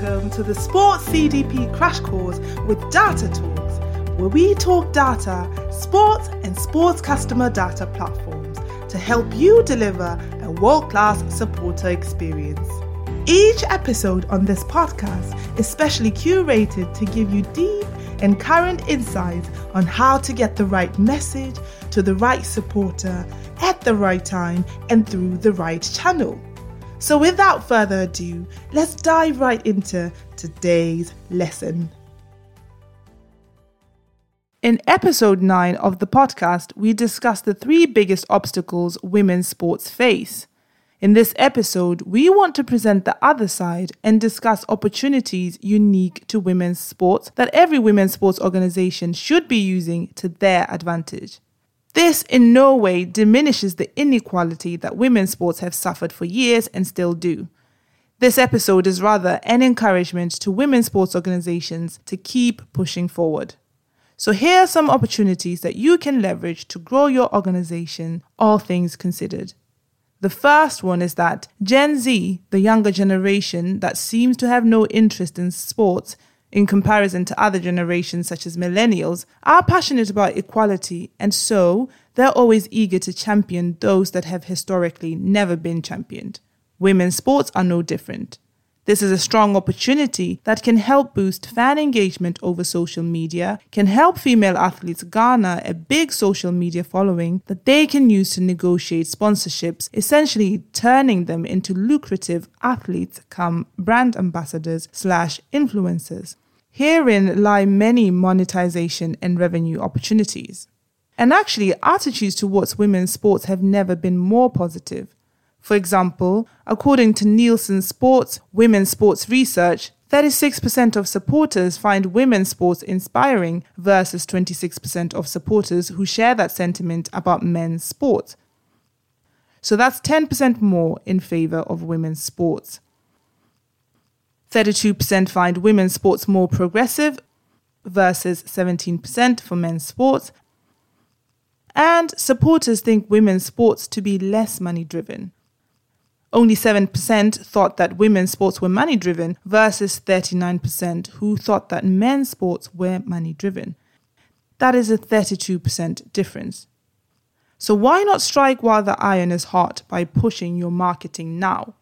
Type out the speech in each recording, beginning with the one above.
welcome to the Sports CDP Crash Course with Data Talks, where we talk data, sports, and sports customer data platforms to help you deliver a world class supporter experience. Each episode on this podcast is specially curated to give you deep and current insights on how to get the right message to the right supporter at the right time and through the right channel. So, without further ado, let's dive right into today's lesson. In episode 9 of the podcast, we discuss the three biggest obstacles women's sports face. In this episode, we want to present the other side and discuss opportunities unique to women's sports that every women's sports organization should be using to their advantage. This in no way diminishes the inequality that women's sports have suffered for years and still do. This episode is rather an encouragement to women's sports organizations to keep pushing forward. So, here are some opportunities that you can leverage to grow your organization, all things considered. The first one is that Gen Z, the younger generation that seems to have no interest in sports, in comparison to other generations such as millennials, are passionate about equality, and so they're always eager to champion those that have historically never been championed. Women's sports are no different. This is a strong opportunity that can help boost fan engagement over social media, can help female athletes garner a big social media following that they can use to negotiate sponsorships, essentially turning them into lucrative athletes come brand ambassadors slash influencers. Herein lie many monetization and revenue opportunities. And actually, attitudes towards women's sports have never been more positive. For example, according to Nielsen Sports Women's Sports Research, 36% of supporters find women's sports inspiring versus 26% of supporters who share that sentiment about men's sports. So that's 10% more in favor of women's sports. 32% find women's sports more progressive versus 17% for men's sports. And supporters think women's sports to be less money driven. Only 7% thought that women's sports were money driven versus 39% who thought that men's sports were money driven. That is a 32% difference. So why not strike while the iron is hot by pushing your marketing now?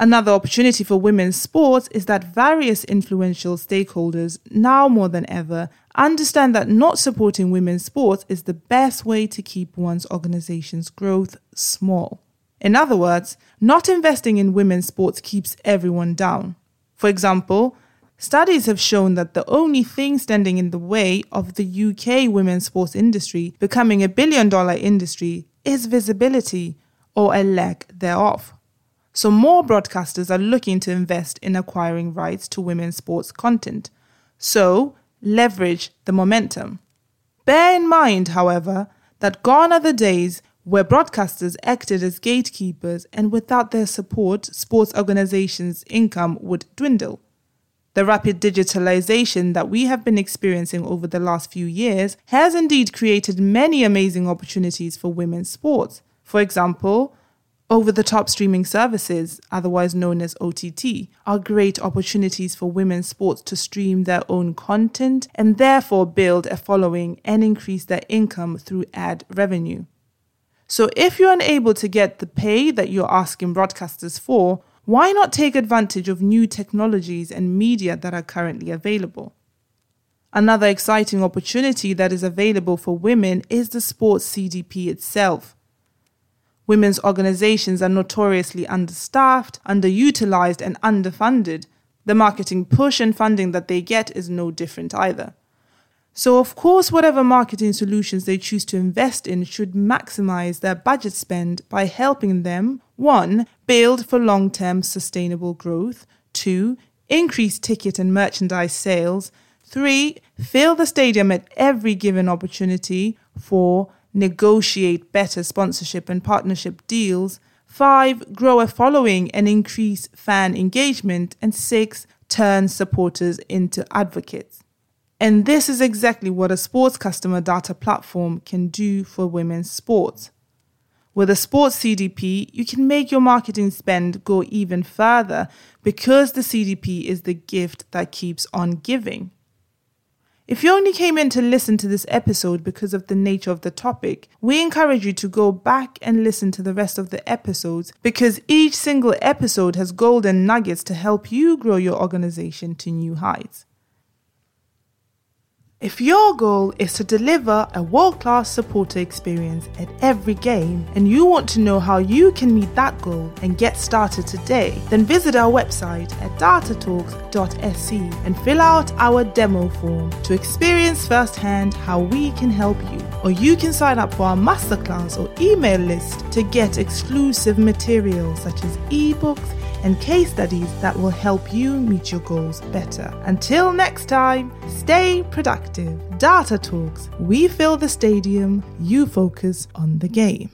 Another opportunity for women's sports is that various influential stakeholders, now more than ever, understand that not supporting women's sports is the best way to keep one's organization's growth small. In other words, not investing in women's sports keeps everyone down. For example, studies have shown that the only thing standing in the way of the UK women's sports industry becoming a billion dollar industry is visibility or a lack thereof. So, more broadcasters are looking to invest in acquiring rights to women's sports content. So, leverage the momentum. Bear in mind, however, that gone are the days where broadcasters acted as gatekeepers and without their support, sports organizations' income would dwindle. The rapid digitalization that we have been experiencing over the last few years has indeed created many amazing opportunities for women's sports. For example, over the top streaming services, otherwise known as OTT, are great opportunities for women's sports to stream their own content and therefore build a following and increase their income through ad revenue. So if you're unable to get the pay that you're asking broadcasters for, why not take advantage of new technologies and media that are currently available? Another exciting opportunity that is available for women is the sports CDP itself. Women's organizations are notoriously understaffed, underutilized, and underfunded. The marketing push and funding that they get is no different either. So, of course, whatever marketing solutions they choose to invest in should maximize their budget spend by helping them 1. build for long term sustainable growth, 2. increase ticket and merchandise sales, 3. fill the stadium at every given opportunity, 4. negotiate better sponsorship and partnership deals, 5. grow a following and increase fan engagement, and 6. turn supporters into advocates. And this is exactly what a sports customer data platform can do for women's sports. With a sports CDP, you can make your marketing spend go even further because the CDP is the gift that keeps on giving. If you only came in to listen to this episode because of the nature of the topic, we encourage you to go back and listen to the rest of the episodes because each single episode has golden nuggets to help you grow your organization to new heights. If your goal is to deliver a world class supporter experience at every game and you want to know how you can meet that goal and get started today, then visit our website at datatalks.sc and fill out our demo form to experience firsthand how we can help you. Or you can sign up for our masterclass or email list to get exclusive materials such as ebooks and case studies that will help you meet your goals better. Until next time, stay productive. Data Talks, we fill the stadium, you focus on the game.